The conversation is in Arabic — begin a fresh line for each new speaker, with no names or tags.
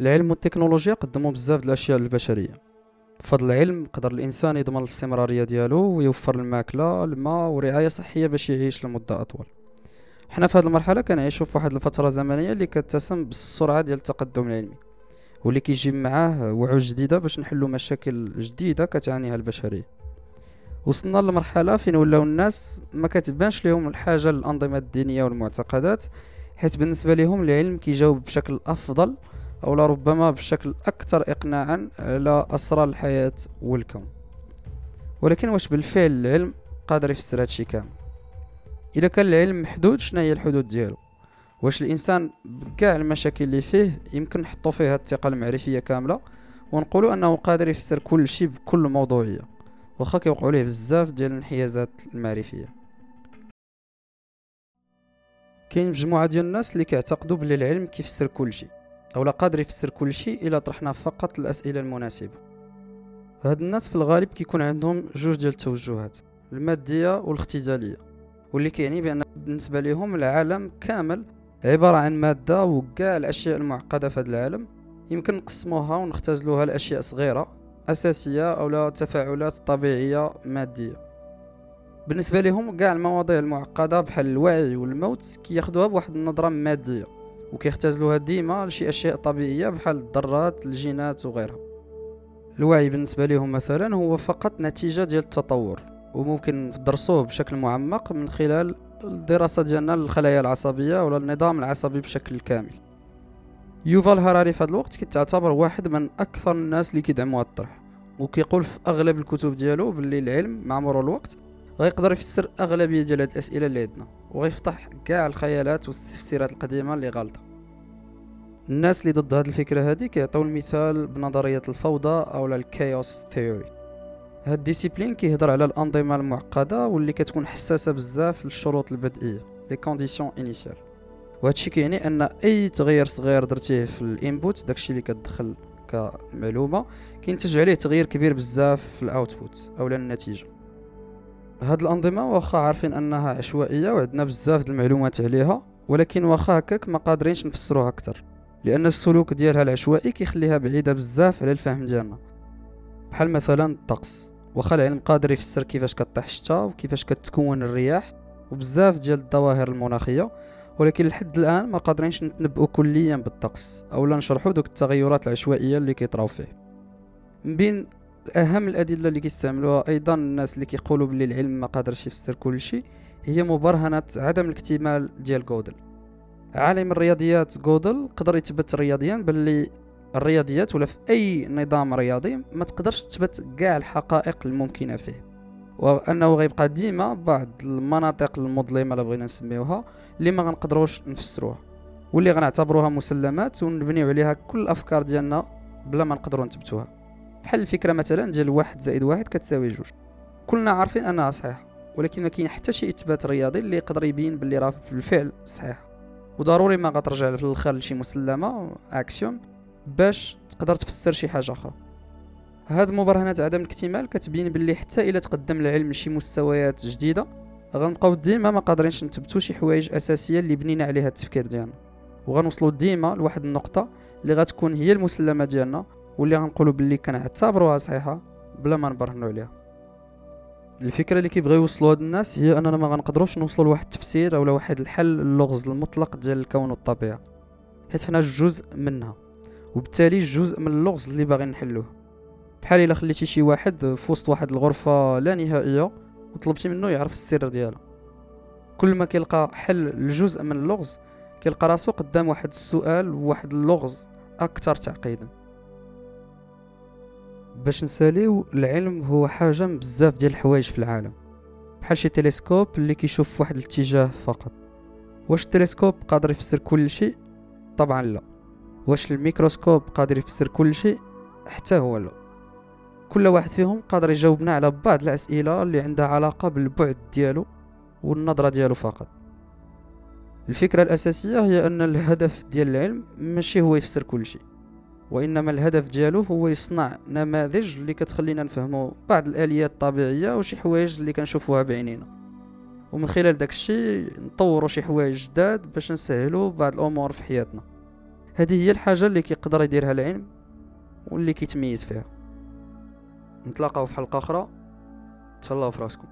العلم والتكنولوجيا قدموا بزاف د الأشياء للبشريه بفضل العلم قدر الإنسان يضمن الاستمرارية ديالو ويوفر الماكلة الماء ورعاية صحية باش يعيش لمدة أطول. حنا في هذه المرحلة كنعيشوا في واحد الفترة زمنية اللي كتسم بالسرعة ديال التقدم العلمي واللي كيجيب معاه وعوج جديدة باش نحلوا مشاكل جديدة كتعانيها البشرية. وصلنا لمرحلة فين ولاو الناس ما كتبانش لهم الحاجة للأنظمة الدينية والمعتقدات حيث بالنسبة لهم العلم كيجاوب بشكل أفضل أو ربما بشكل أكثر اقناعا على اسرار الحياة والكون. ولكن واش بالفعل العلم قادر يفسر هادشي كامل؟ إذا كان العلم محدود شنو هي الحدود ديالو؟ واش الإنسان بكاع المشاكل اللي فيه يمكن نحطو فيها الثقة المعرفية كاملة؟ ونقولوا أنه قادر يفسر كل شيء بكل موضوعية واخا كيوقعوا ليه بزاف ديال الانحيازات المعرفية. كاين مجموعة ديال الناس اللي كيعتقدوا بلي العلم كيفسر كل شيء. أو لا قادر يفسر كل شيء إلا طرحنا فقط الأسئلة المناسبة. هاد الناس في الغالب كيكون عندهم جوج ديال التوجهات المادية والاختزالية واللي كيعني بأن بالنسبة لهم العالم كامل عبارة عن مادة وكاع الأشياء المعقدة في هذا العالم يمكن نقسموها ونختزلوها لأشياء صغيرة أساسية أو لا تفاعلات طبيعية مادية. بالنسبة لهم كاع المواضيع المعقدة بحال الوعي والموت كياخدوها بواحد النظرة مادية. وكيختزلوها ديما لشي أشياء طبيعية بحال الذرات الجينات وغيرها. الوعي بالنسبة لهم مثلا هو فقط نتيجة ديال التطور وممكن ندرسوه بشكل معمق من خلال الدراسة ديالنا للخلايا العصبية ولا النظام العصبي بشكل كامل. يوفال هاراري في هذا الوقت كيتعتبر واحد من أكثر الناس اللي كيدعموا هذا الطرح وكيقول في أغلب الكتب ديالو باللي العلم مع مرور الوقت غيقدر يفسر أغلبية ديال هاد الأسئلة اللي عندنا. وغيفتح كاع الخيالات والتفسيرات القديمة اللي غالطة. الناس اللي ضد هاد الفكرة هادي كيعطيو المثال بنظرية الفوضى أو ال chaos theory هاد ال discipline كيهضر على الأنظمة المعقدة واللي كتكون حساسة بزاف للشروط البدئية les conditions initiales وهادشي كيعني أن أي تغيير صغير درتيه في ال input داكشي اللي كتدخل كمعلومة كينتج عليه تغيير كبير بزاف في الأوتبوت أو النتيجة. هاد الأنظمة واخا عارفين أنها عشوائية وعندنا بزاف د المعلومات عليها ولكن واخا هكاك ما قادرينش نفسروها أكثر لأن السلوك ديالها العشوائي كيخليها بعيدة بزاف على الفهم ديالنا. بحال مثلا الطقس واخا العلم قادر يفسر كيفاش كطيح الشتا وكيفاش كتكون الرياح وبزاف ديال الظواهر المناخية ولكن لحد الآن ما قادرينش نتنبؤوا كليا بالطقس اولا نشرحوا دوك التغيرات العشوائية اللي كيطراو فيه. من بين أهم الأدلة اللي كيستعملوها أيضا الناس اللي كيقولوا بلي العلم ما قادرش يفسر كل شيء هي مبرهنه عدم الاكتمال ديال جودل. عالم الرياضيات جودل قدر يثبت رياضيا باللي الرياضيات ولا في أي نظام رياضي ما تقدرش تثبت كاع الحقائق الممكنة فيه. وأنه غيبقى ديما بعض المناطق المظلمة اللي بغينا نسميوها اللي ما غنقدروش نفسروها. واللي غنعتبروها مسلمات ونبنيو عليها كل الأفكار ديالنا بلا ما نقدروا نثبتوها بحال الفكرة مثلا ديال واحد زائد واحد كتساوي جوج. كلنا عارفين أنها صحيحة ولكن ما كاين حتى شي إثبات رياضي اللي يقدر يبين باللي راه بالفعل صحيح. وضروري ما غترجع في الآخر لشي مسلمة أكسيوم باش تقدر تفسر شي حاجة أخرى. هاد مبرهنات عدم الاكتمال كتبين باللي حتى إلا تقدم العلم لشي مستويات جديدة غنبقاو ديما ما قادرينش نثبتو شي حوايج أساسية اللي بنينا عليها التفكير ديالنا. وغنوصلوا ديما لواحد النقطة اللي غتكون هي المسلمة ديالنا واللي غنقولوا باللي كنعتبروها صحيحة بلا ما نبرهنوا عليها. الفكرة اللي كيبغيو يوصلوا هاد الناس هي أننا ما غنقدروش نوصلوا لواحد التفسير أو واحد الحل اللغز المطلق ديال الكون والطبيعة حيت حنا جزء منها وبالتالي جزء من اللغز اللي باغي نحلوه. بحال إلا خليتي شي واحد في وسط واحد الغرفة لا نهائية وطلبتي منه يعرف السر ديالها. كل ما كيلقى حل لجزء من اللغز كيلقى راسو قدام واحد السؤال وواحد اللغز أكثر تعقيدا. باش نساليو العلم هو حاجة من بزاف ديال الحوايج في العالم. بحال شي تلسكوب اللي كيشوف واحد الاتجاه فقط. واش التلسكوب قادر يفسر كل شيء؟ طبعا لا. واش الميكروسكوب قادر يفسر كل شيء؟ حتى هو لا. كل واحد فيهم قادر يجاوبنا على بعض الأسئلة اللي عندها علاقة بالبعد ديالو والنظرة ديالو فقط. الفكرة الأساسية هي أن الهدف ديال العلم ماشي هو يفسر كل شيء. وإنما الهدف ديالو هو يصنع نماذج اللي كتخلينا نفهموا بعض الآليات الطبيعية وشي حوايج اللي كنشوفوها بعينينا. ومن خلال داك الشيء نطوروا شي حوايج جداد باش نسهلوا بعض الأمور في حياتنا. هذه هي الحاجة اللي كيقدر يديرها العلم واللي كيتميز فيها. نتلاقاو في حلقة أخرى. تهلاو في راسكم.